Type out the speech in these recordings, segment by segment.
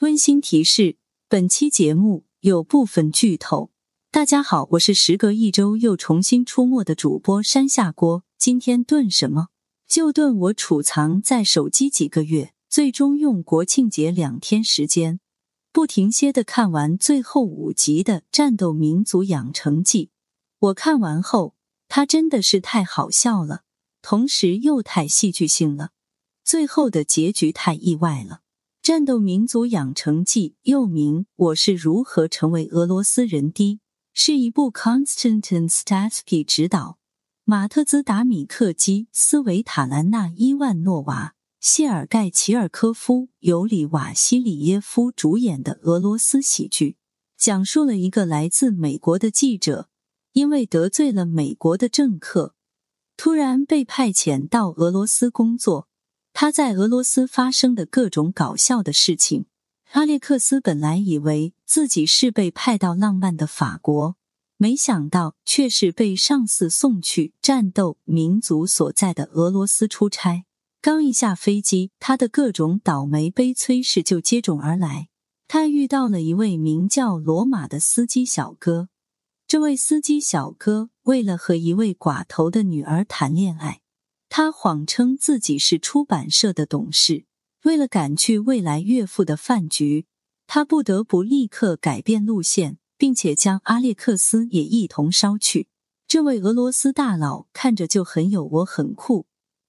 温馨提示：本期节目有部分剧透。大家好，我是时隔一周又重新出没的主播山下锅。今天炖什么？就炖我储藏在手机几个月，最终用国庆节两天时间不停歇的看完最后五集的《战斗民族养成记》。我看完后，它真的是太好笑了。同时又太戏剧性了。最后的结局太意外了。《战斗民族养成记》又名《我是如何成为俄罗斯人的》，是一部 Konstantin Statsky 执导、马特兹达米克基、斯维塔兰娜伊万诺娃、谢尔盖齐尔科夫、尤里瓦西里耶夫主演的俄罗斯喜剧，讲述了一个来自美国的记者，因为得罪了美国的政客，突然被派遣到俄罗斯工作。他在俄罗斯发生的各种搞笑的事情。阿列克斯本来以为自己是被派到浪漫的法国，没想到却是被上司送去战斗民族所在的俄罗斯出差。刚一下飞机，他的各种倒霉悲催事就接踵而来。他遇到了一位名叫罗马的司机小哥。这位司机小哥为了和一位寡头的女儿谈恋爱。他谎称自己是出版社的董事，为了赶去未来岳父的饭局，他不得不立刻改变路线，并且将阿列克斯也一同捎去。这位俄罗斯大佬看着就很有我很酷、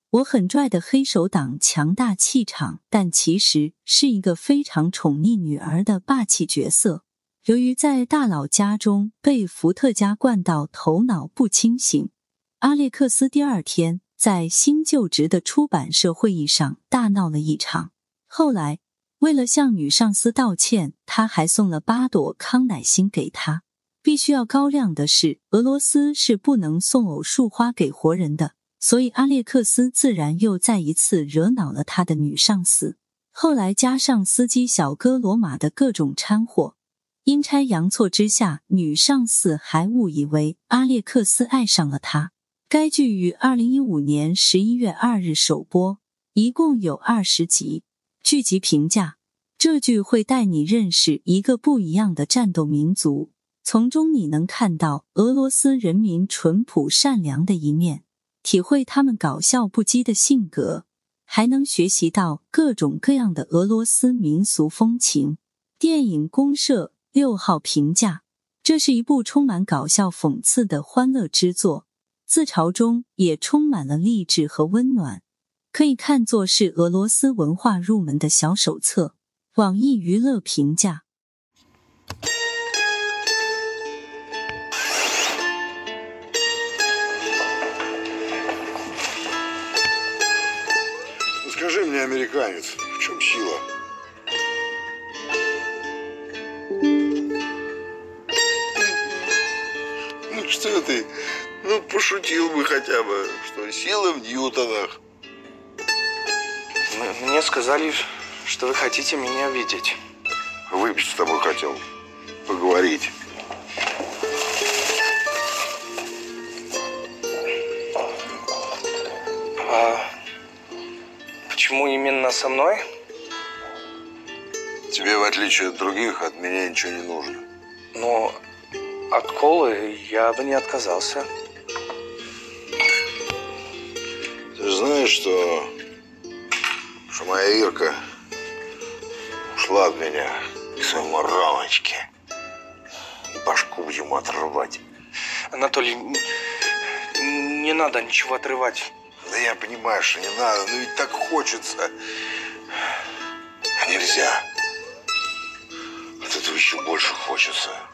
我很拽的黑手党强大气场，但其实是一个非常宠溺女儿的霸气角色。由于在大佬家中被伏特加灌到头脑不清醒，阿列克斯第二天。在新就职的出版社会议上大闹了一场。后来，为了向女上司道歉，他还送了八朵康乃馨给她。必须要高亮的是，俄罗斯是不能送偶数花给活人的，所以阿列克斯自然又再一次惹恼了他的女上司。后来加上司机小哥罗马的各种掺和，阴差阳错之下，女上司还误以为阿列克斯爱上了他。该剧于二零一五年十一月二日首播，一共有二十集。剧集评价：这剧会带你认识一个不一样的战斗民族，从中你能看到俄罗斯人民淳朴善良的一面，体会他们搞笑不羁的性格，还能学习到各种各样的俄罗斯民俗风情。电影公社六号评价：这是一部充满搞笑讽刺的欢乐之作。自嘲中也充满了励志和温暖，可以看作是俄罗斯文化入门的小手册。网易娱乐评价。Скажи мне, американец, в чем сила? Что ты? Ну, пошутил бы хотя бы, что сила в ньютонах. Мне сказали, что вы хотите меня видеть. Выпить с тобой хотел. Поговорить. А почему именно со мной? Тебе, в отличие от других, от меня ничего не нужно. Но от колы я бы не отказался. Ты знаешь, что, что моя Ирка ушла от меня к своему рамочке. И башку будем отрывать. Анатолий, не надо ничего отрывать. Да я понимаю, что не надо, но ведь так хочется. А нельзя. От этого еще больше хочется.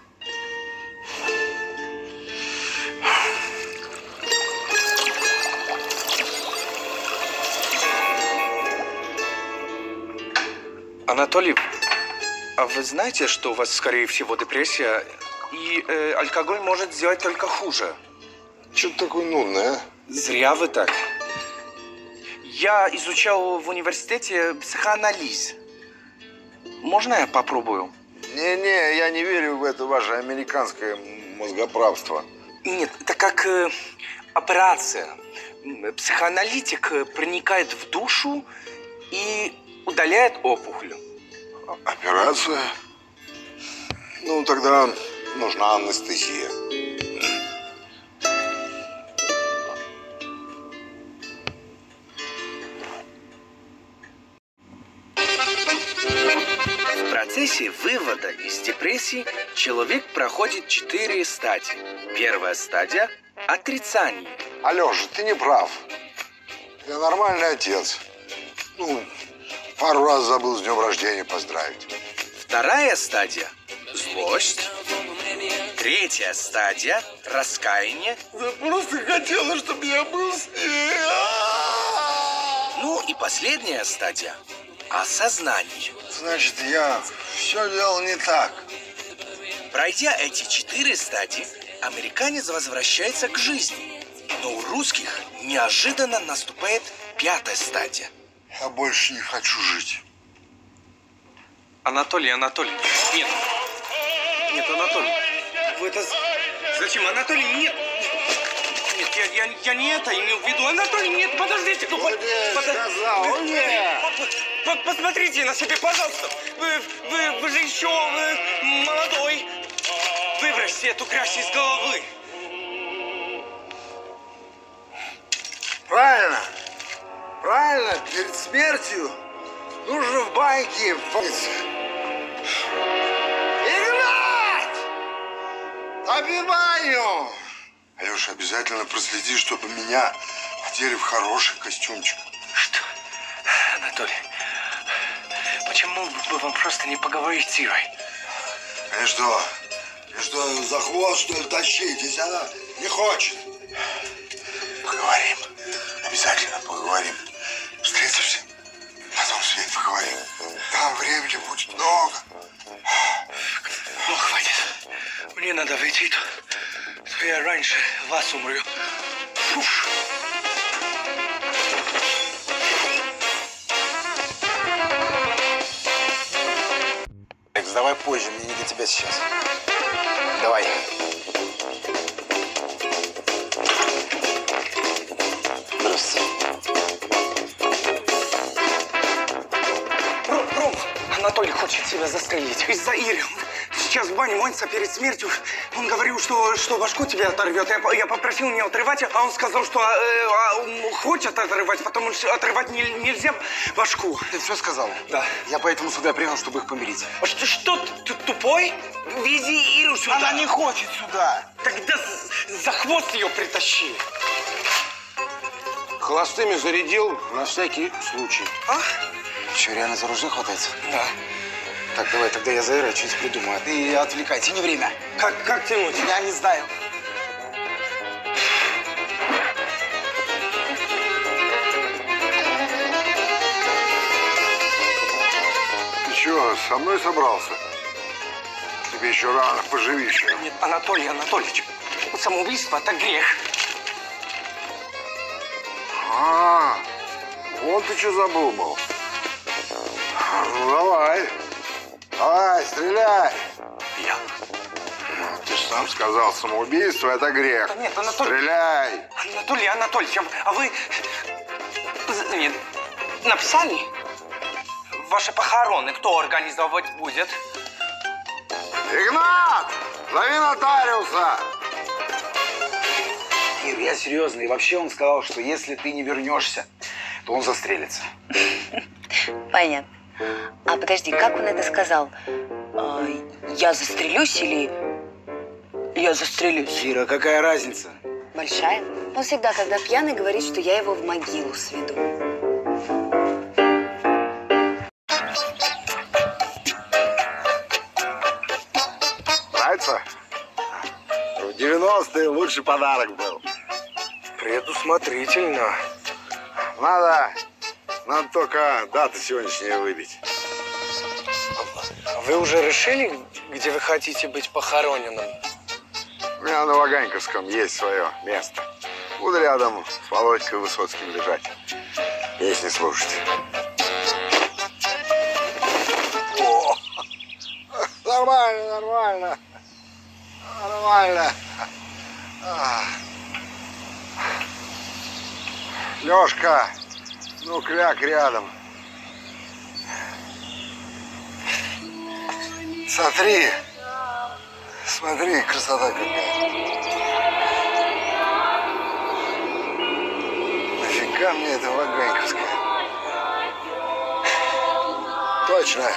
Анатолий, а вы знаете, что у вас, скорее всего, депрессия, и э, алкоголь может сделать только хуже? Что ты такой нудный, а? Зря вы так. Я изучал в университете психоанализ. Можно я попробую? Не-не, я не верю в это ваше американское мозгоправство. Нет, это как э, операция. психоаналитик проникает в душу и удаляет опухоль. Операция? Ну, тогда нужна анестезия. В процессе вывода из депрессии человек проходит четыре стадии. Первая стадия – отрицание. Алеша, ты не прав. Я нормальный отец. Ну, пару раз забыл с днем рождения поздравить. Вторая стадия – злость. Третья стадия – раскаяние. Я просто хотела, чтобы я был с ней. Ну и последняя стадия – осознание. Значит, я все делал не так. Пройдя эти четыре стадии, американец возвращается к жизни. Но у русских неожиданно наступает пятая стадия. Я больше не хочу жить. Анатолий, Анатолий, нет. Нет, Анатолий, вы это... Зачем, Анатолий, нет. Нет, я, я, я не это имел в виду. Анатолий, нет, подождите. Ну, Вот я сказал, нет. по- по- Посмотрите на себя, пожалуйста. Вы, вы, вы же еще э, молодой. Выбросьте эту грязь из головы. Правильно. Правильно. Перед смертью нужно в баньке. Игнать! Топи баню! Алеша, обязательно проследи, чтобы меня одели в хороший костюмчик. Что? Анатолий, почему бы вам просто не поговорить с Ирой? И что? И что, за хвост, что ли, тащить, если она не хочет? Поговорим. Обязательно поговорим. Встретимся. На том свете поговорим. Там времени будет много. Ну, хватит. Мне надо выйти, то, то я раньше вас умру. Фуф. Давай позже, мне не до тебя сейчас. Давай. Анатолий хочет себя застрелить. Из-за Иры. Сейчас в бане моется перед смертью. Он говорил, что, что башку тебе оторвет. Я, я попросил не отрывать, а он сказал, что э, а, м, хочет отрывать, потому что отрывать не- нельзя башку. Ты все сказал? Да. Я поэтому сюда приехал, чтобы их помирить. А что, что ты тупой? Вези Иру сюда. Она не хочет сюда. Тогда за хвост ее притащи. Холостыми зарядил на всякий случай. А? Че, реально за ружье хватается? Да. Так, давай, тогда я за Ирой что-нибудь придумаю. А ты отвлекай, тяни время. Как, как тянуть? Я не знаю. Ты чего, со мной собрался? Тебе еще рано, поживи еще. Нет, Анатолий Анатольевич, самоубийство – это грех. А, вот ты что задумал. Ну, давай. Давай, стреляй. Я? Ты же сам сказал, самоубийство это грех. Да нет, Анатолий- Стреляй. Анатолий Анатольевич, а вы нет, написали? Ваши похороны кто организовывать будет? Игнат, зови нотариуса. Ир, я серьезно. И вообще он сказал, что если ты не вернешься, то он застрелится. Понятно. А подожди, как он это сказал? А, я застрелюсь или я застрелюсь? Ира, какая разница? Большая. Он всегда, когда пьяный, говорит, что я его в могилу сведу. Нравится? В 90-е лучший подарок был. Предусмотрительно. Надо, надо только дату сегодняшнюю выбить. Вы уже решили, где вы хотите быть похороненным? У меня на Ваганьковском есть свое место. Буду рядом с Володькой Высоцким лежать. Песни слушать. О! Нормально, нормально. Нормально. Лёшка, ну кляк рядом. Смотри, смотри, красота какая. Нафига мне эта ваганьковская? Точно,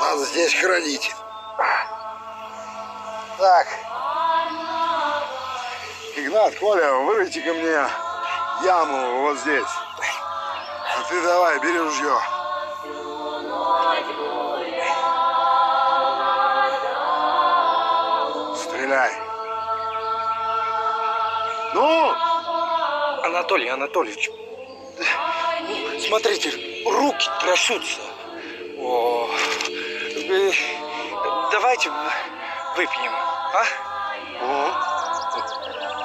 надо здесь хранить. Так, Игнат, Коля, вырыйте-ка мне яму вот здесь. Ты давай, бери ружье. Стреляй. Ну, Анатолий Анатольевич, смотрите, руки трясутся. О, э, давайте выпьем, а?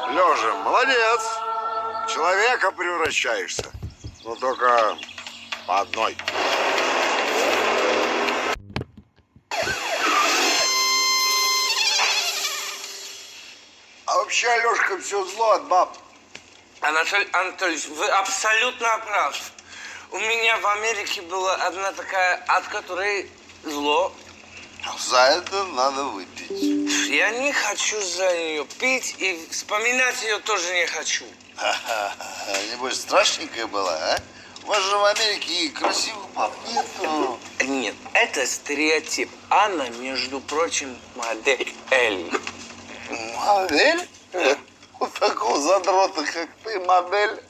Лежа, молодец. Человека превращаешься. Но только по одной. А вообще, Алешка, все зло от баб. Анатолий Анатольевич, вы абсолютно прав. У меня в Америке была одна такая, от которой зло. За это надо выпить. Я не хочу за нее пить и вспоминать ее тоже не хочу. Небось, страшненькая была, а? У вас же в Америке красивых баб нету. Нет, это стереотип. Анна, между прочим, модель Эль. Модель? У такого задрота, как ты, модель.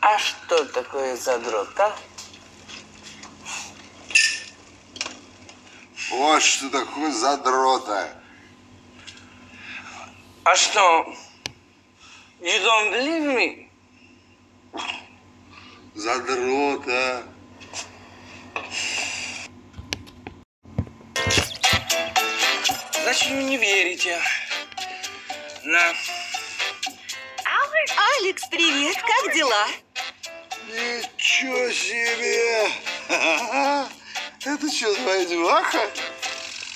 А что такое задрот, а? Вот что такое задрота. А что? You don't believe me? Задрота. Значит, вы не верите. На. Алекс, привет, как дела? Ничего себе! Это что, твоя деваха?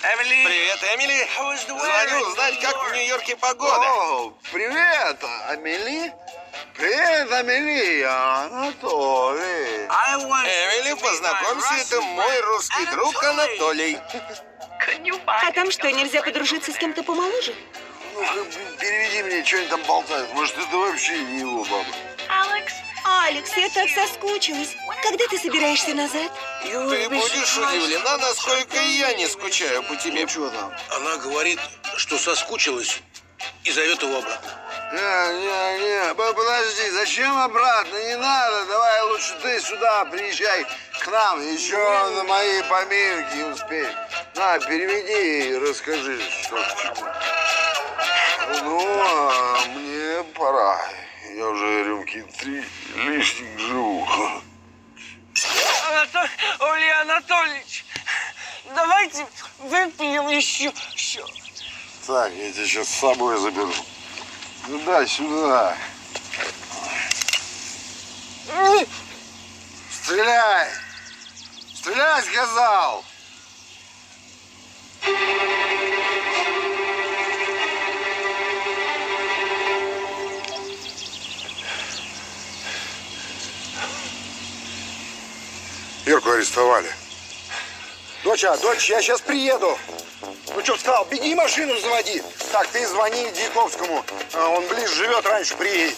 Эмили. Привет, Эмили. Звоню узнать, как в? Нью-Йорке погода. О, привет, Амели. Привет, Амели. Анатолий. Эмили, познакомься, это мой русский друг Анатолий. А там что, нельзя подружиться с кем-то помоложе? Ну-ка, переведи мне, что они там болтают. Может, это вообще не его баба. Алекс, я так соскучилась. Когда ты собираешься назад? Ты будешь удивлена, насколько и я не скучаю по тебе. Ну, что там? Она говорит, что соскучилась и зовет его обратно. Не, не, не, По- подожди, зачем обратно? Не надо, давай лучше ты сюда приезжай к нам, еще на мои поминки успей. На, переведи и расскажи, что к чему. Ну, а мне пора. Я уже рюмки три лишних живу. Анатолий, Оля Анатольевич, давайте выпьем еще, еще. Так, я тебя сейчас с собой заберу. Сюда, сюда. Стреляй! Стреляй, сказал! Ирку арестовали. Доча, дочь, я сейчас приеду. Ну что встал? Беги машину заводи. Так, ты звони Дьяковскому. А, Он ближе живет, раньше приедет.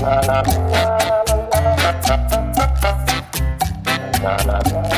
la la la. la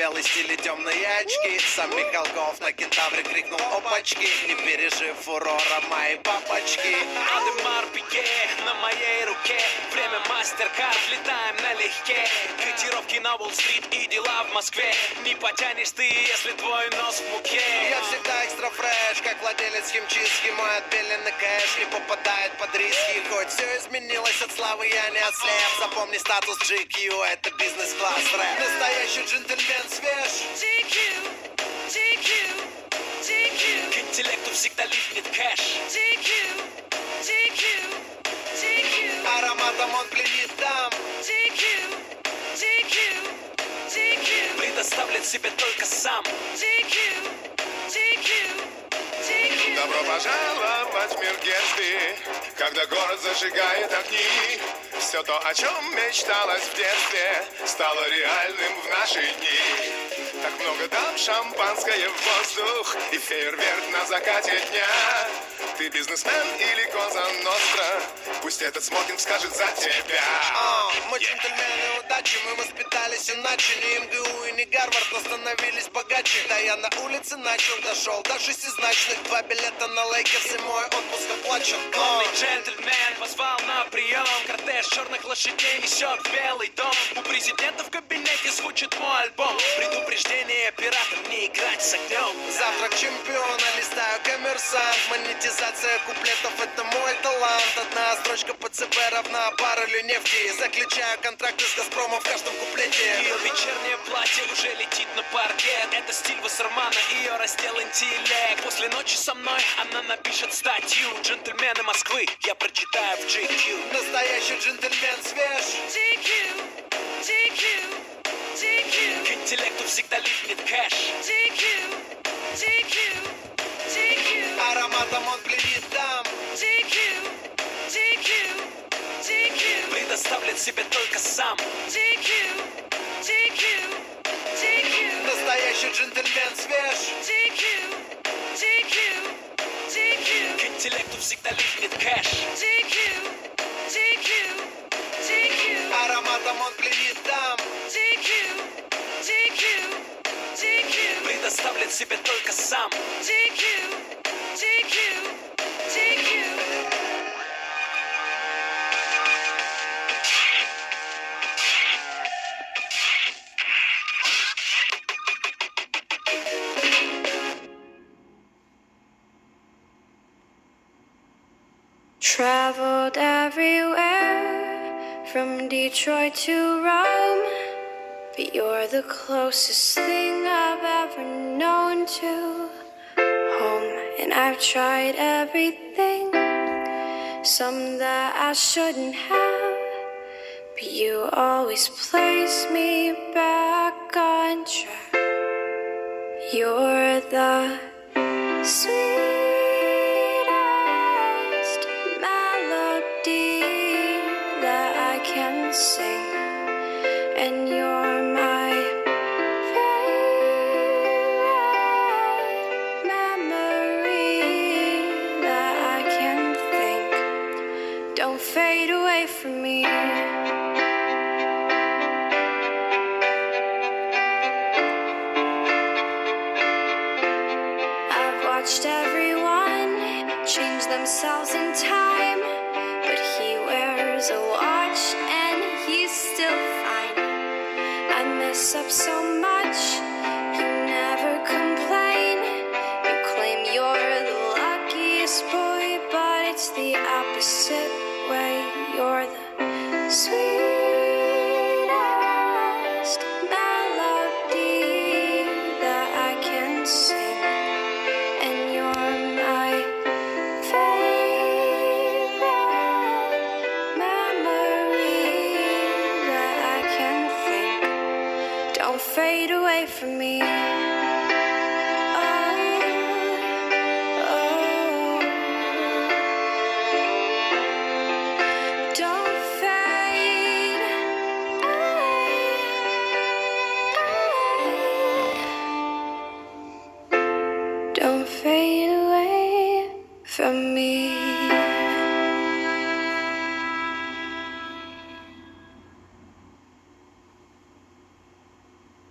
черно-белый стиль и темные очки. Сам Михалков на кентавре крикнул опачки Не пережив фурора моей папочки Адемар Пике на моей руке. Время мастер-карт, летаем налегке. Котировки на Уолл-стрит и дела в Москве. Не потянешь ты, если твой нос в муке. Я всегда экстра фреш, как владелец химчистки. Мой отбеленный кэш не попадает под риски. Хоть все изменилось от славы, я не ослеп. Запомни статус GQ, это бизнес-класс рэп. Настоящий джентльмен свеж. К интеллекту всегда липнет кэш Ароматом он пленит дам Предоставлен себе только сам Добро пожаловать в мир Гетсби, когда город зажигает огни. Все то, о чем мечталось в детстве, стало реальным в наши дни. Так много дам, шампанское в воздух и фейерверк на закате дня. Ты бизнесмен или коза ностра, пусть этот смокинг скажет за тебя. А, мы джентльмены удачи, мы воспитались иначе. Не МГУ и не Гарвард, но становились богаче. Да я на улице начал, дошел до шестизначных. Два билета на Лейкерс и мой отпуск оплачен. Главный джентльмен позвал на прием. Кортеж черных лошадей несет Белый дом. У президента в кабинете звучит мой альбом. Предупреждение оператор не играть с огнем. Завтрак чемпиона, листаю коммерсант. Монетизация куплетов это мой талант. Одна строчка ПЦБ равна баррелю нефти Заключаю контракты с Газпромом в каждом куплете. Ее вечернее платье уже летит на паркет. Это стиль Вассермана, ее раздел интеллект. После ночи со мной она напишет статью. Джентльмены Москвы, я прочитаю в GQ Настоящий джентльмен свеж. К интеллекту всегда липнет кэш. Ароматом он себе только сам. Настоящий джентльмен свеж. К интеллекту всегда липнет кэш. Ароматом он пленит дам. Предоставлен себе только сам. Traveled you're the closest thing I've ever known to home. And I've tried everything, some that I shouldn't have. But you always place me back on track. You're the sweetest melody that I can sing, ourselves